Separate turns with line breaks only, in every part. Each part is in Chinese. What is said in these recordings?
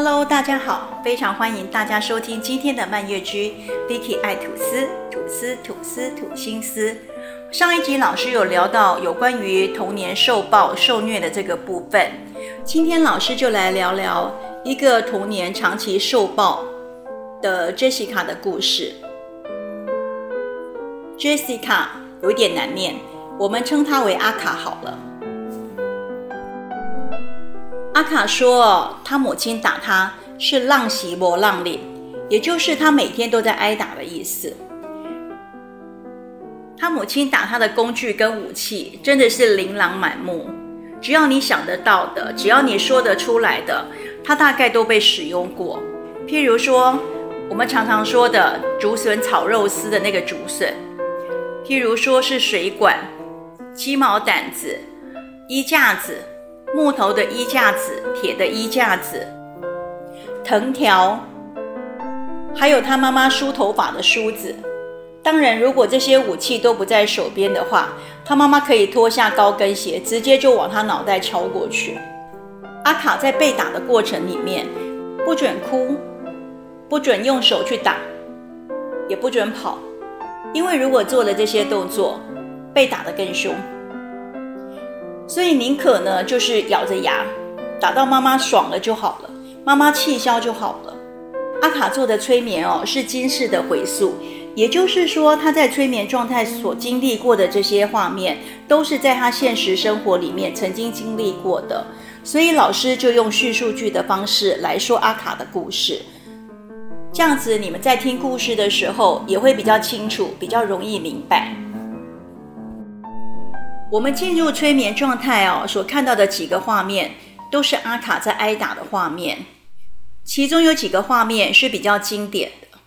Hello，大家好，非常欢迎大家收听今天的漫月居。Vicky 爱吐司，吐司吐司吐心思。上一集老师有聊到有关于童年受暴受虐的这个部分，今天老师就来聊聊一个童年长期受暴的 Jessica 的故事。Jessica 有点难念，我们称她为阿卡好了。阿卡说，他母亲打他是浪袭波浪脸，也就是他每天都在挨打的意思。他母亲打他的工具跟武器真的是琳琅满目，只要你想得到的，只要你说得出来的，他大概都被使用过。譬如说，我们常常说的竹笋炒肉丝的那个竹笋，譬如说是水管、鸡毛掸子、衣架子。木头的衣架子、铁的衣架子、藤条，还有他妈妈梳头发的梳子。当然，如果这些武器都不在手边的话，他妈妈可以脱下高跟鞋，直接就往他脑袋敲过去。阿卡在被打的过程里面，不准哭，不准用手去打，也不准跑，因为如果做了这些动作，被打得更凶。所以宁可呢，就是咬着牙，打到妈妈爽了就好了，妈妈气消就好了。阿卡做的催眠哦，是今世的回溯，也就是说他在催眠状态所经历过的这些画面，都是在他现实生活里面曾经经历过的。所以老师就用叙述句的方式来说阿卡的故事，这样子你们在听故事的时候也会比较清楚，比较容易明白。我们进入催眠状态哦，所看到的几个画面都是阿卡在挨打的画面，其中有几个画面是比较经典的。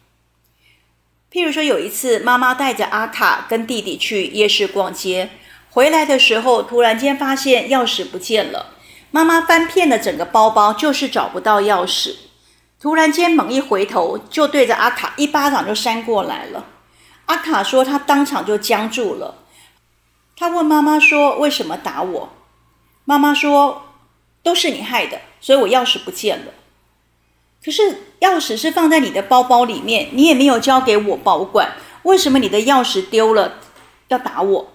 譬如说，有一次妈妈带着阿卡跟弟弟去夜市逛街，回来的时候突然间发现钥匙不见了，妈妈翻遍了整个包包，就是找不到钥匙。突然间猛一回头，就对着阿卡一巴掌就扇过来了。阿卡说他当场就僵住了。他问妈妈说：“为什么打我？”妈妈说：“都是你害的，所以我钥匙不见了。可是钥匙是放在你的包包里面，你也没有交给我保管，为什么你的钥匙丢了要打我？”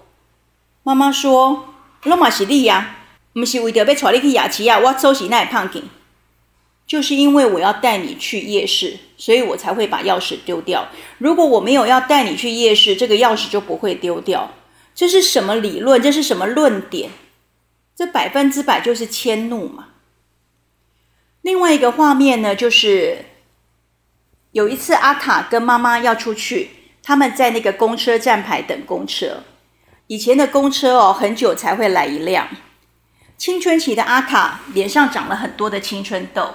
妈妈说：“罗马西利呀，不是为了被带你去雅齐亚，我收拾那胖紧，就是因为我要带你去夜市，所以我才会把钥匙丢掉。如果我没有要带你去夜市，这个钥匙就不会丢掉。”这是什么理论？这是什么论点？这百分之百就是迁怒嘛。另外一个画面呢，就是有一次阿卡跟妈妈要出去，他们在那个公车站牌等公车。以前的公车哦，很久才会来一辆。青春期的阿卡脸上长了很多的青春痘，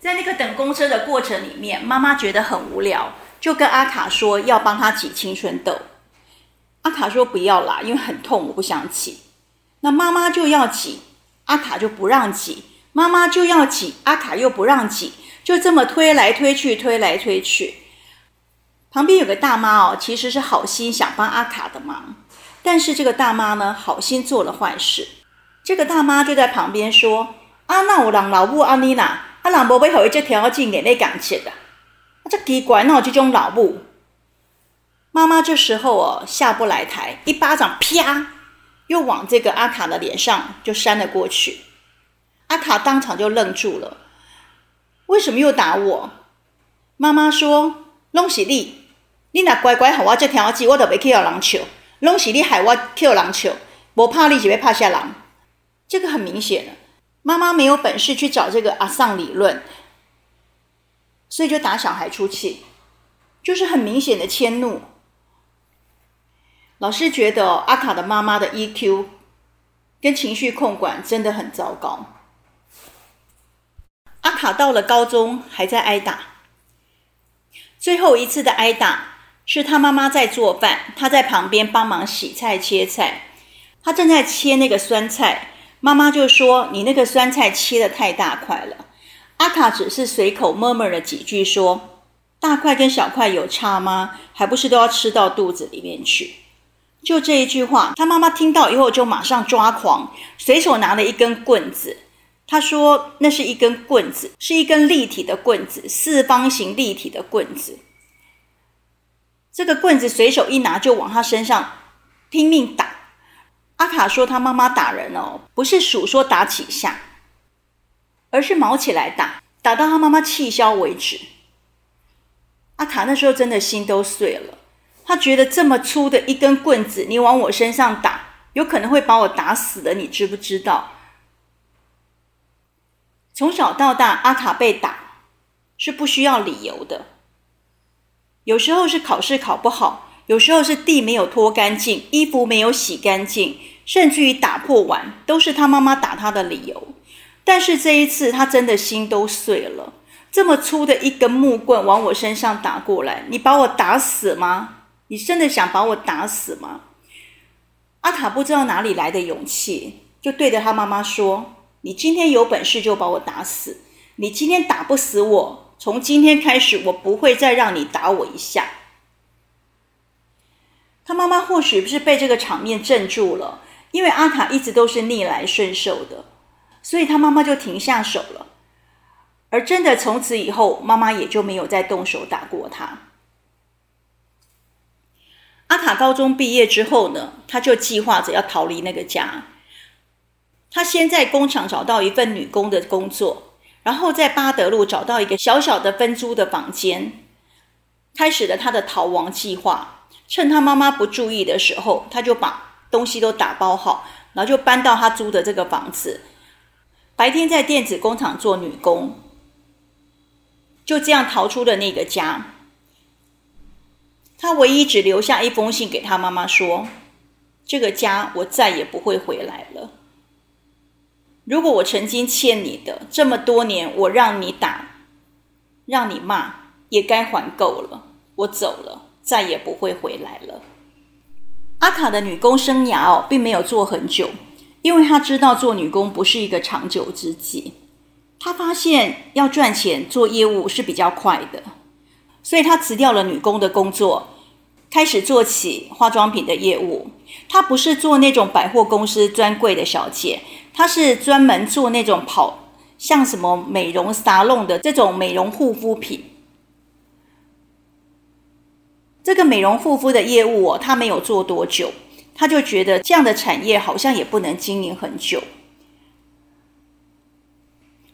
在那个等公车的过程里面，妈妈觉得很无聊，就跟阿卡说要帮他挤青春痘。阿卡说不要啦，因为很痛，我不想挤。那妈妈就要挤，阿卡就不让挤。妈妈就要挤，阿卡又不让挤，就这么推来推去，推来推去。旁边有个大妈哦，其实是好心想帮阿卡的忙，但是这个大妈呢，好心做了坏事。这个大妈就在旁边说：“啊，那我让老母安妮娜，啊，人无要互伊这条件给你感切的，这奇怪喏，这种老母。”妈妈这时候哦，下不来台，一巴掌啪，又往这个阿卡的脸上就扇了过去。阿卡当场就愣住了，为什么又打我？妈妈说：“拢是你，你若乖乖和我这条子，我就袂去让人笑。拢是你害我去人笑，不怕你就要怕下人。”这个很明显了，妈妈没有本事去找这个阿桑理论，所以就打小孩出气，就是很明显的迁怒。老师觉得阿卡的妈妈的 EQ 跟情绪控管真的很糟糕。阿卡到了高中还在挨打，最后一次的挨打是他妈妈在做饭，他在旁边帮忙洗菜切菜，他正在切那个酸菜，妈妈就说：“你那个酸菜切得太大块了。”阿卡只是随口默默了几句说：“大块跟小块有差吗？还不是都要吃到肚子里面去。”就这一句话，他妈妈听到以后就马上抓狂，随手拿了一根棍子，他说那是一根棍子，是一根立体的棍子，四方形立体的棍子。这个棍子随手一拿就往他身上拼命打。阿卡说他妈妈打人哦，不是数说打几下，而是卯起来打，打到他妈妈气消为止。阿卡那时候真的心都碎了，他觉得这么粗的一根棍子，你往我身上打，有可能会把我打死的，你知不知道？从小到大，阿卡被打是不需要理由的。有时候是考试考不好，有时候是地没有拖干净，衣服没有洗干净，甚至于打破碗，都是他妈妈打他的理由。但是这一次，他真的心都碎了。这么粗的一根木棍往我身上打过来，你把我打死吗？你真的想把我打死吗？阿卡不知道哪里来的勇气，就对着他妈妈说。你今天有本事就把我打死！你今天打不死我，从今天开始我不会再让你打我一下。他妈妈或许不是被这个场面镇住了，因为阿卡一直都是逆来顺受的，所以他妈妈就停下手了。而真的从此以后，妈妈也就没有再动手打过他。阿卡高中毕业之后呢，他就计划着要逃离那个家。他先在工厂找到一份女工的工作，然后在八德路找到一个小小的分租的房间，开始了他的逃亡计划。趁他妈妈不注意的时候，他就把东西都打包好，然后就搬到他租的这个房子。白天在电子工厂做女工，就这样逃出了那个家。他唯一只留下一封信给他妈妈说：“这个家我再也不会回来了。”如果我曾经欠你的这么多年，我让你打，让你骂，也该还够了。我走了，再也不会回来了。阿卡的女工生涯哦，并没有做很久，因为她知道做女工不是一个长久之计。她发现要赚钱做业务是比较快的，所以她辞掉了女工的工作，开始做起化妆品的业务。她不是做那种百货公司专柜的小姐。他是专门做那种跑像什么美容沙龙的这种美容护肤品。这个美容护肤的业务哦，他没有做多久，他就觉得这样的产业好像也不能经营很久。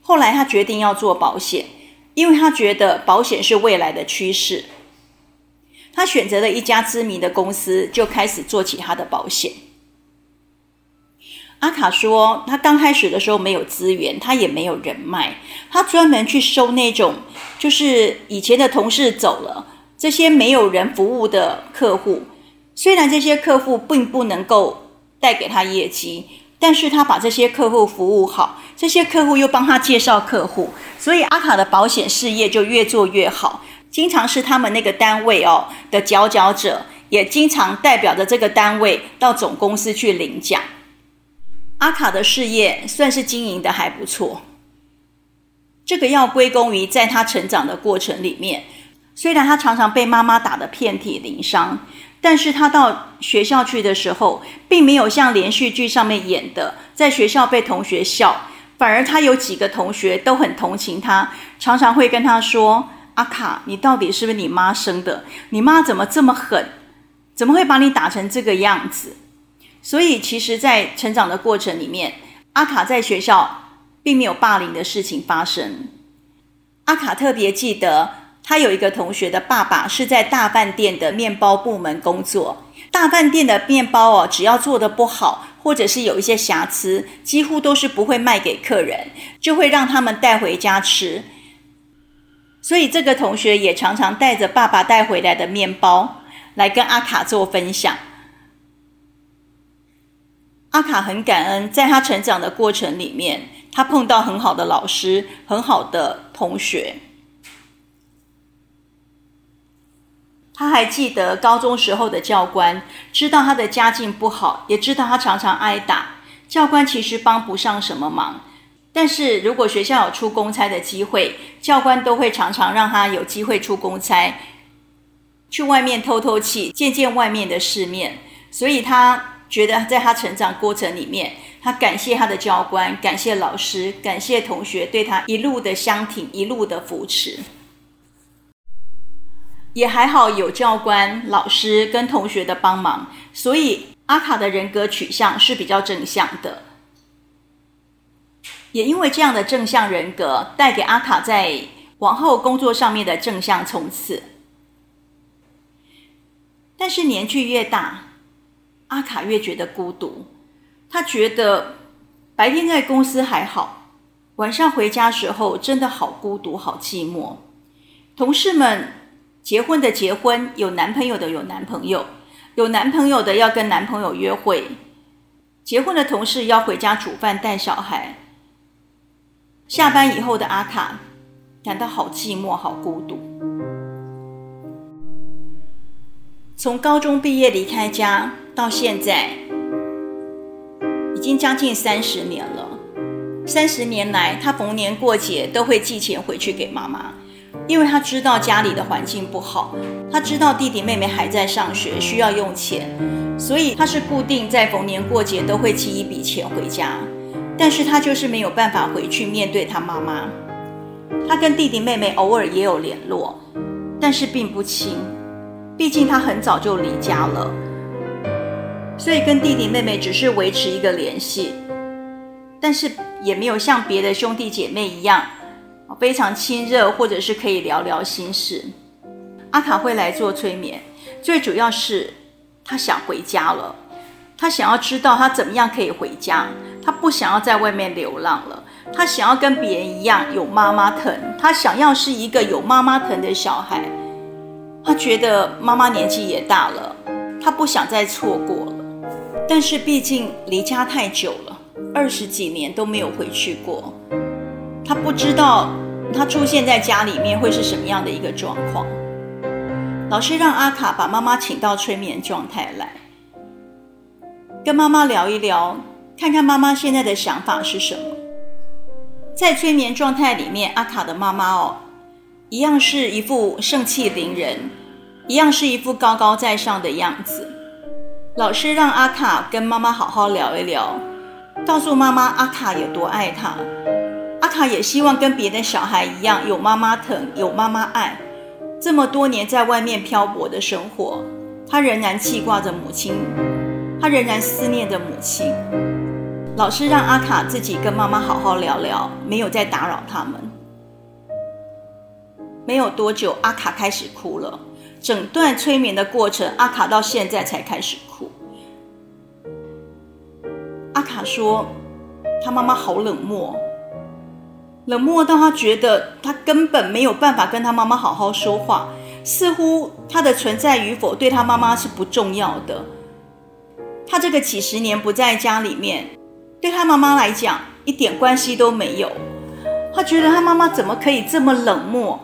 后来他决定要做保险，因为他觉得保险是未来的趋势。他选择了一家知名的公司，就开始做起他的保险。阿卡说，他刚开始的时候没有资源，他也没有人脉，他专门去收那种就是以前的同事走了，这些没有人服务的客户。虽然这些客户并不能够带给他业绩，但是他把这些客户服务好，这些客户又帮他介绍客户，所以阿卡的保险事业就越做越好，经常是他们那个单位哦的佼佼者，也经常代表着这个单位到总公司去领奖。阿卡的事业算是经营的还不错，这个要归功于在他成长的过程里面，虽然他常常被妈妈打得遍体鳞伤，但是他到学校去的时候，并没有像连续剧上面演的，在学校被同学笑，反而他有几个同学都很同情他，常常会跟他说：“阿卡，你到底是不是你妈生的？你妈怎么这么狠？怎么会把你打成这个样子？”所以，其实，在成长的过程里面，阿卡在学校并没有霸凌的事情发生。阿卡特别记得，他有一个同学的爸爸是在大饭店的面包部门工作。大饭店的面包哦，只要做得不好，或者是有一些瑕疵，几乎都是不会卖给客人，就会让他们带回家吃。所以，这个同学也常常带着爸爸带回来的面包来跟阿卡做分享。阿卡很感恩，在他成长的过程里面，他碰到很好的老师，很好的同学。他还记得高中时候的教官，知道他的家境不好，也知道他常常挨打。教官其实帮不上什么忙，但是如果学校有出公差的机会，教官都会常常让他有机会出公差，去外面透透气，见见外面的世面。所以他。觉得在他成长过程里面，他感谢他的教官，感谢老师，感谢同学对他一路的相挺，一路的扶持。也还好有教官、老师跟同学的帮忙，所以阿卡的人格取向是比较正向的。也因为这样的正向人格，带给阿卡在往后工作上面的正向冲刺。但是年纪越大，阿卡越觉得孤独。他觉得白天在公司还好，晚上回家时候真的好孤独、好寂寞。同事们结婚的结婚，有男朋友的有男朋友，有男朋友的要跟男朋友约会。结婚的同事要回家煮饭、带小孩。下班以后的阿卡感到好寂寞、好孤独。从高中毕业离开家到现在，已经将近三十年了。三十年来，他逢年过节都会寄钱回去给妈妈，因为他知道家里的环境不好，他知道弟弟妹妹还在上学，需要用钱，所以他是固定在逢年过节都会寄一笔钱回家。但是他就是没有办法回去面对他妈妈。他跟弟弟妹妹偶尔也有联络，但是并不亲。毕竟他很早就离家了，所以跟弟弟妹妹只是维持一个联系，但是也没有像别的兄弟姐妹一样非常亲热，或者是可以聊聊心事。阿卡会来做催眠，最主要是他想回家了，他想要知道他怎么样可以回家。他不想要在外面流浪了，他想要跟别人一样有妈妈疼，他想要是一个有妈妈疼的小孩。他觉得妈妈年纪也大了，他不想再错过了。但是毕竟离家太久了，二十几年都没有回去过，他不知道他出现在家里面会是什么样的一个状况。老师让阿卡把妈妈请到催眠状态来，跟妈妈聊一聊。看看妈妈现在的想法是什么？在催眠状态里面，阿卡的妈妈哦，一样是一副盛气凌人，一样是一副高高在上的样子。老师让阿卡跟妈妈好好聊一聊，告诉妈妈阿卡有多爱她。阿卡也希望跟别的小孩一样，有妈妈疼，有妈妈爱。这么多年在外面漂泊的生活，他仍然记挂着母亲，他仍然思念着母亲。老师让阿卡自己跟妈妈好好聊聊，没有再打扰他们。没有多久，阿卡开始哭了。整段催眠的过程，阿卡到现在才开始哭。阿卡说，他妈妈好冷漠，冷漠到他觉得他根本没有办法跟他妈妈好好说话，似乎他的存在与否对他妈妈是不重要的。他这个几十年不在家里面。对他妈妈来讲，一点关系都没有。他觉得他妈妈怎么可以这么冷漠？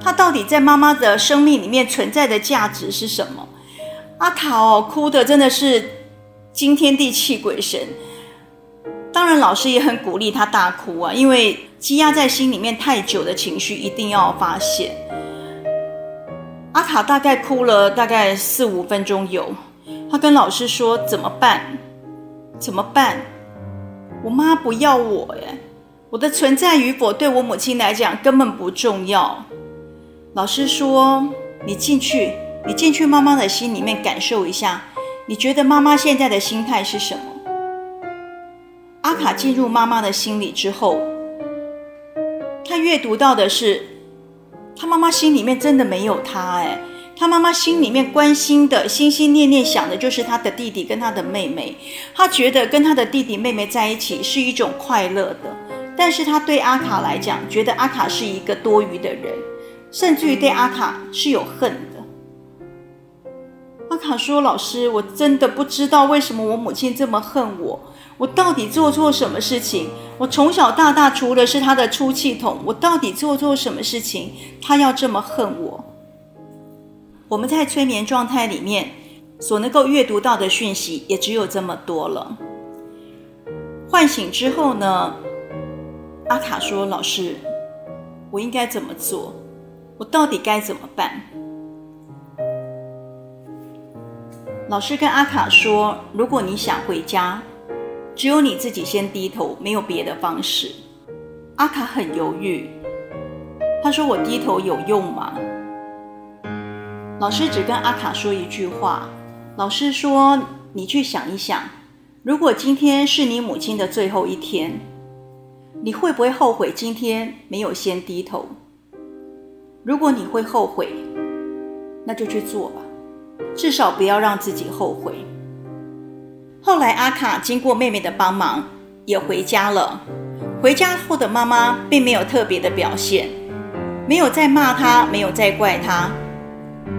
他到底在妈妈的生命里面存在的价值是什么？阿卡哦，哭的真的是惊天地泣鬼神。当然，老师也很鼓励他大哭啊，因为积压在心里面太久的情绪一定要发泄。阿卡大概哭了大概四五分钟有，他跟老师说：“怎么办？怎么办？”我妈不要我耶，我的存在与否对我母亲来讲根本不重要。老师说：“你进去，你进去妈妈的心里面感受一下，你觉得妈妈现在的心态是什么？”阿卡进入妈妈的心里之后，他阅读到的是，他妈妈心里面真的没有他哎。他妈妈心里面关心的、心心念念想的，就是他的弟弟跟他的妹妹。他觉得跟他的弟弟妹妹在一起是一种快乐的，但是他对阿卡来讲，觉得阿卡是一个多余的人，甚至于对阿卡是有恨的。阿卡说：“老师，我真的不知道为什么我母亲这么恨我，我到底做错什么事情？我从小到大除了是他的出气筒，我到底做错什么事情，他要这么恨我？”我们在催眠状态里面所能够阅读到的讯息也只有这么多了。唤醒之后呢，阿卡说：“老师，我应该怎么做？我到底该怎么办？”老师跟阿卡说：“如果你想回家，只有你自己先低头，没有别的方式。”阿卡很犹豫，他说：“我低头有用吗？”老师只跟阿卡说一句话：“老师说，你去想一想，如果今天是你母亲的最后一天，你会不会后悔今天没有先低头？如果你会后悔，那就去做吧。”至少不要让自己后悔。后来，阿卡经过妹妹的帮忙，也回家了。回家后的妈妈并没有特别的表现，没有再骂她，没有再怪她，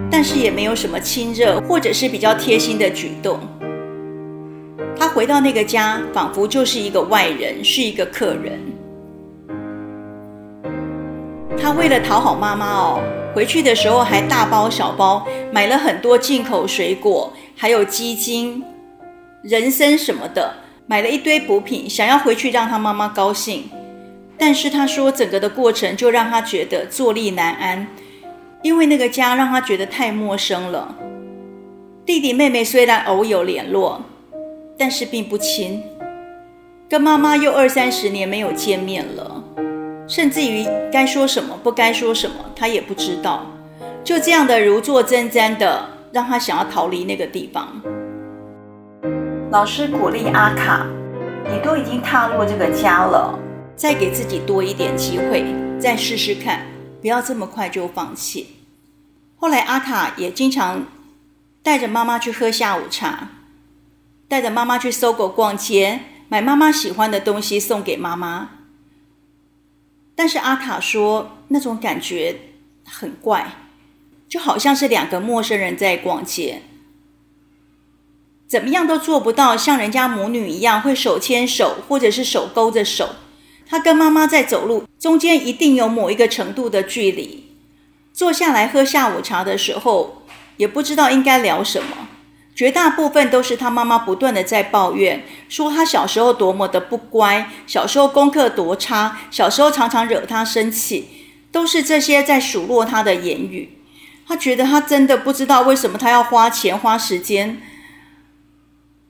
但是也没有什么亲热或者是比较贴心的举动。她回到那个家，仿佛就是一个外人，是一个客人。她为了讨好妈妈哦。回去的时候还大包小包买了很多进口水果，还有鸡精、人参什么的，买了一堆补品，想要回去让他妈妈高兴。但是他说，整个的过程就让他觉得坐立难安，因为那个家让他觉得太陌生了。弟弟妹妹虽然偶有联络，但是并不亲，跟妈妈又二三十年没有见面了。甚至于该说什么不该说什么，他也不知道，就这样的如坐针毡的，让他想要逃离那个地方。老师鼓励阿卡，你都已经踏入这个家了，再给自己多一点机会，再试试看，不要这么快就放弃。后来阿卡也经常带着妈妈去喝下午茶，带着妈妈去 SOGO 逛街，买妈妈喜欢的东西送给妈妈。但是阿卡说，那种感觉很怪，就好像是两个陌生人在逛街，怎么样都做不到像人家母女一样会手牵手，或者是手勾着手。他跟妈妈在走路，中间一定有某一个程度的距离。坐下来喝下午茶的时候，也不知道应该聊什么。绝大部分都是他妈妈不断的在抱怨，说他小时候多么的不乖，小时候功课多差，小时候常常惹他生气，都是这些在数落他的言语。他觉得他真的不知道为什么他要花钱花时间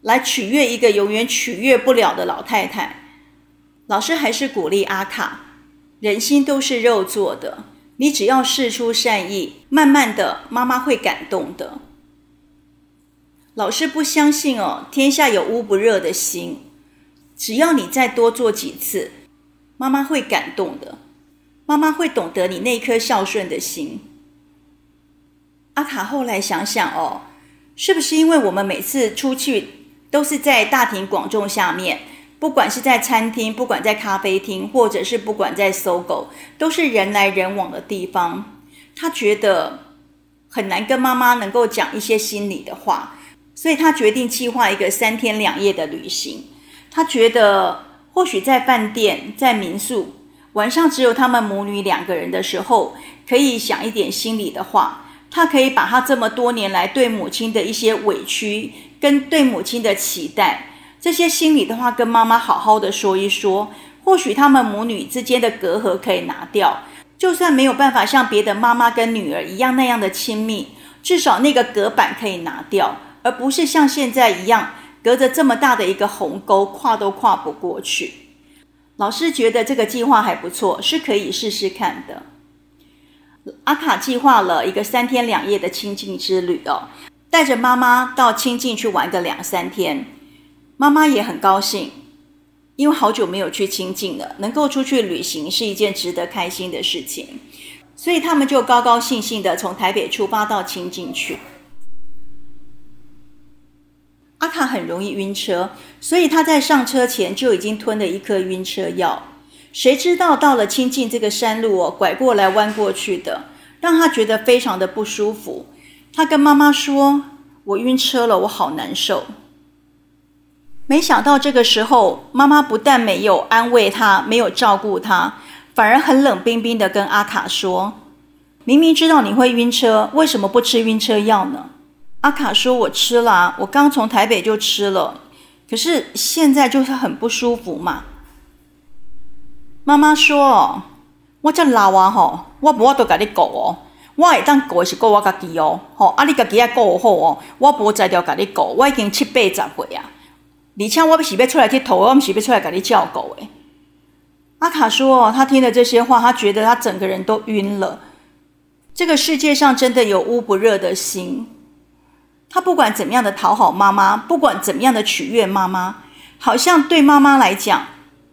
来取悦一个永远取悦不了的老太太。老师还是鼓励阿卡，人心都是肉做的，你只要释出善意，慢慢的妈妈会感动的。老师不相信哦，天下有污不热的心。只要你再多做几次，妈妈会感动的。妈妈会懂得你那颗孝顺的心。阿卡后来想想哦，是不是因为我们每次出去都是在大庭广众下面，不管是在餐厅，不管在咖啡厅，或者是不管在搜狗都是人来人往的地方。他觉得很难跟妈妈能够讲一些心里的话。所以他决定计划一个三天两夜的旅行。他觉得，或许在饭店、在民宿，晚上只有他们母女两个人的时候，可以想一点心里的话。他可以把他这么多年来对母亲的一些委屈，跟对母亲的期待，这些心里的话，跟妈妈好好的说一说。或许他们母女之间的隔阂可以拿掉，就算没有办法像别的妈妈跟女儿一样那样的亲密，至少那个隔板可以拿掉。而不是像现在一样隔着这么大的一个鸿沟，跨都跨不过去。老师觉得这个计划还不错，是可以试试看的。阿卡计划了一个三天两夜的清境之旅哦，带着妈妈到清境去玩个两三天。妈妈也很高兴，因为好久没有去清境了，能够出去旅行是一件值得开心的事情，所以他们就高高兴兴的从台北出发到清境去。阿卡很容易晕车，所以他在上车前就已经吞了一颗晕车药。谁知道到了清境这个山路哦，拐过来弯过去的，让他觉得非常的不舒服。他跟妈妈说：“我晕车了，我好难受。”没想到这个时候，妈妈不但没有安慰他，没有照顾他，反而很冷冰冰的跟阿卡说：“明明知道你会晕车，为什么不吃晕车药呢？”阿卡说：“我吃了，我刚从台北就吃了，可是现在就是很不舒服嘛。”妈妈说：“我这老啊吼，我不我都跟你讲哦，我会当顾是顾我家己哦，吼，啊，你家己要顾好哦，我无才调甲你顾，我已经七八十岁啊，而且我不是要出来佚佗，我不是要出来甲你照顾诶。阿卡说，他听了这些话，他觉得他整个人都晕了。这个世界上真的有乌不热的心，他不管怎么样的讨好妈妈，不管怎么样的取悦妈妈，好像对妈妈来讲，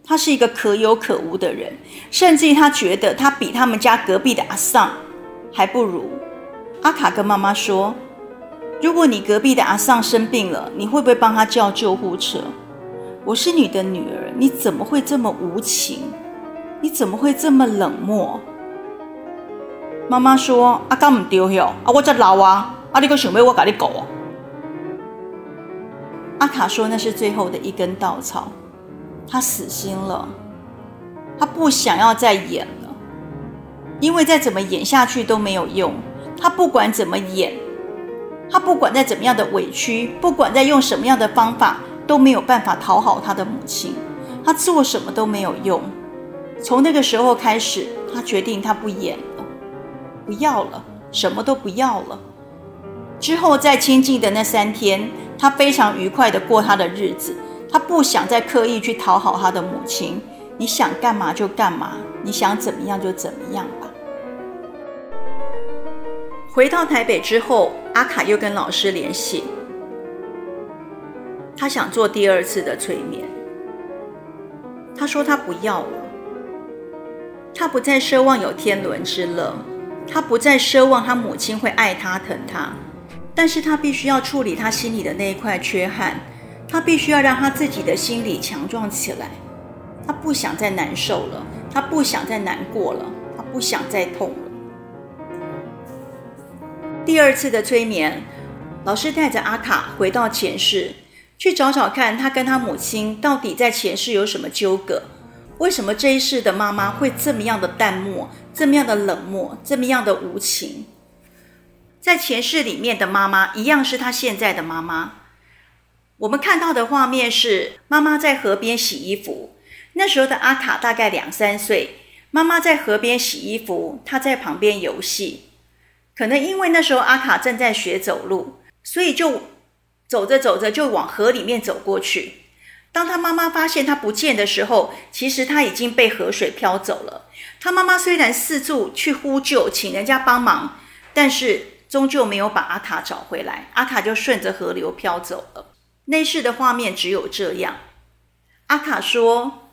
他是一个可有可无的人，甚至于他觉得他比他们家隔壁的阿桑还不如。阿卡跟妈妈说：“如果你隔壁的阿桑生病了，你会不会帮他叫救护车？我是你的女儿，你怎么会这么无情？你怎么会这么冷漠？”妈妈说：“阿刚唔丢哟，啊我在老啊，啊你个想要我给你狗。”阿卡说：“那是最后的一根稻草，他死心了，他不想要再演了，因为再怎么演下去都没有用。他不管怎么演，他不管再怎么样的委屈，不管再用什么样的方法，都没有办法讨好他的母亲。他做什么都没有用。从那个时候开始，他决定他不演了。”不要了，什么都不要了。之后在清静的那三天，他非常愉快地过他的日子。他不想再刻意去讨好他的母亲。你想干嘛就干嘛，你想怎么样就怎么样吧。回到台北之后，阿卡又跟老师联系，他想做第二次的催眠。他说他不要了，他不再奢望有天伦之乐。他不再奢望他母亲会爱他、疼他，但是他必须要处理他心里的那一块缺憾，他必须要让他自己的心理强壮起来。他不想再难受了，他不想再难过了，他不想再痛了。第二次的催眠，老师带着阿卡回到前世，去找找看他跟他母亲到底在前世有什么纠葛，为什么这一世的妈妈会这么样的淡漠？这么样的冷漠，这么样的无情，在前世里面的妈妈一样是他现在的妈妈。我们看到的画面是妈妈在河边洗衣服，那时候的阿卡大概两三岁，妈妈在河边洗衣服，她在旁边游戏。可能因为那时候阿卡正在学走路，所以就走着走着就往河里面走过去。当他妈妈发现他不见的时候，其实他已经被河水漂走了。他妈妈虽然四处去呼救，请人家帮忙，但是终究没有把阿卡找回来。阿卡就顺着河流飘走了。那世的画面只有这样。阿卡说：“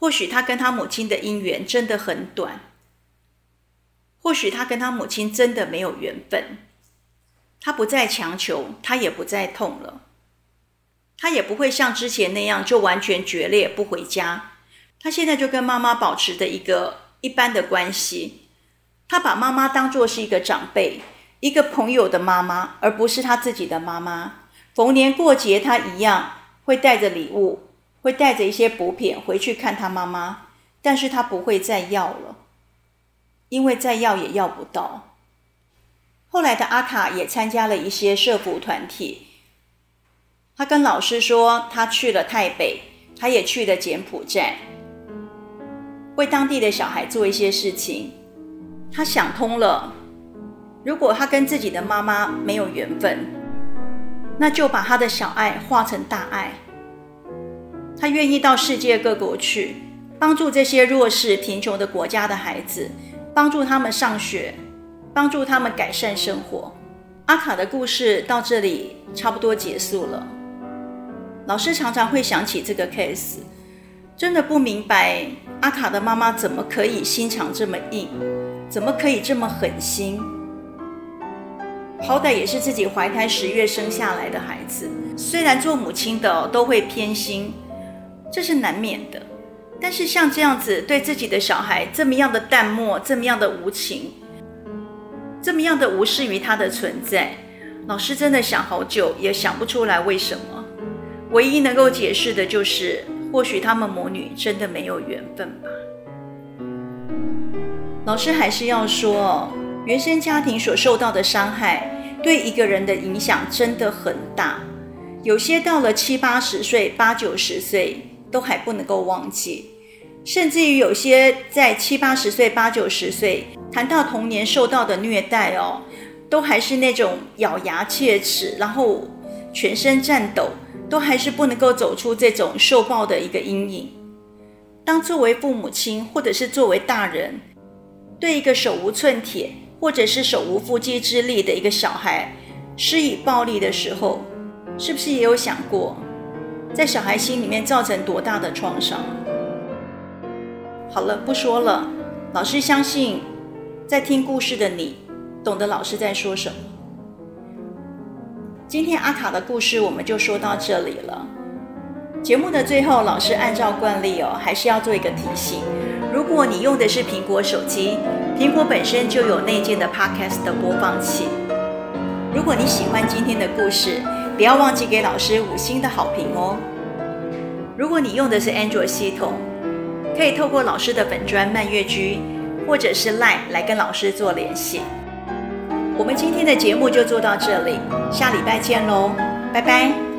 或许他跟他母亲的姻缘真的很短，或许他跟他母亲真的没有缘分。他不再强求，他也不再痛了。”他也不会像之前那样就完全决裂不回家。他现在就跟妈妈保持着一个一般的关系。他把妈妈当作是一个长辈、一个朋友的妈妈，而不是他自己的妈妈。逢年过节，他一样会带着礼物，会带着一些补品回去看他妈妈。但是他不会再要了，因为再要也要不到。后来的阿卡也参加了一些社福团体。他跟老师说，他去了泰北，他也去了柬埔寨，为当地的小孩做一些事情。他想通了，如果他跟自己的妈妈没有缘分，那就把他的小爱化成大爱。他愿意到世界各国去，帮助这些弱势、贫穷的国家的孩子，帮助他们上学，帮助他们改善生活。阿卡的故事到这里差不多结束了。老师常常会想起这个 case，真的不明白阿卡的妈妈怎么可以心肠这么硬，怎么可以这么狠心？好歹也是自己怀胎十月生下来的孩子，虽然做母亲的都会偏心，这是难免的。但是像这样子对自己的小孩这么样的淡漠，这么样的无情，这么样的无视于他的存在，老师真的想好久也想不出来为什么。唯一能够解释的就是，或许他们母女真的没有缘分吧。老师还是要说，原生家庭所受到的伤害，对一个人的影响真的很大。有些到了七八十岁、八九十岁都还不能够忘记，甚至于有些在七八十岁、八九十岁谈到童年受到的虐待哦，都还是那种咬牙切齿，然后全身颤抖，都还是不能够走出这种受暴的一个阴影。当作为父母亲，或者是作为大人，对一个手无寸铁，或者是手无缚鸡之力的一个小孩施以暴力的时候，是不是也有想过，在小孩心里面造成多大的创伤？好了，不说了。老师相信，在听故事的你，懂得老师在说什么。今天阿卡的故事我们就说到这里了。节目的最后，老师按照惯例哦，还是要做一个提醒：如果你用的是苹果手机，苹果本身就有内建的 Podcast 的播放器。如果你喜欢今天的故事，不要忘记给老师五星的好评哦。如果你用的是 Android 系统，可以透过老师的粉专漫月居，或者是 Line 来跟老师做联系。我们今天的节目就做到这里，下礼拜见喽，拜拜。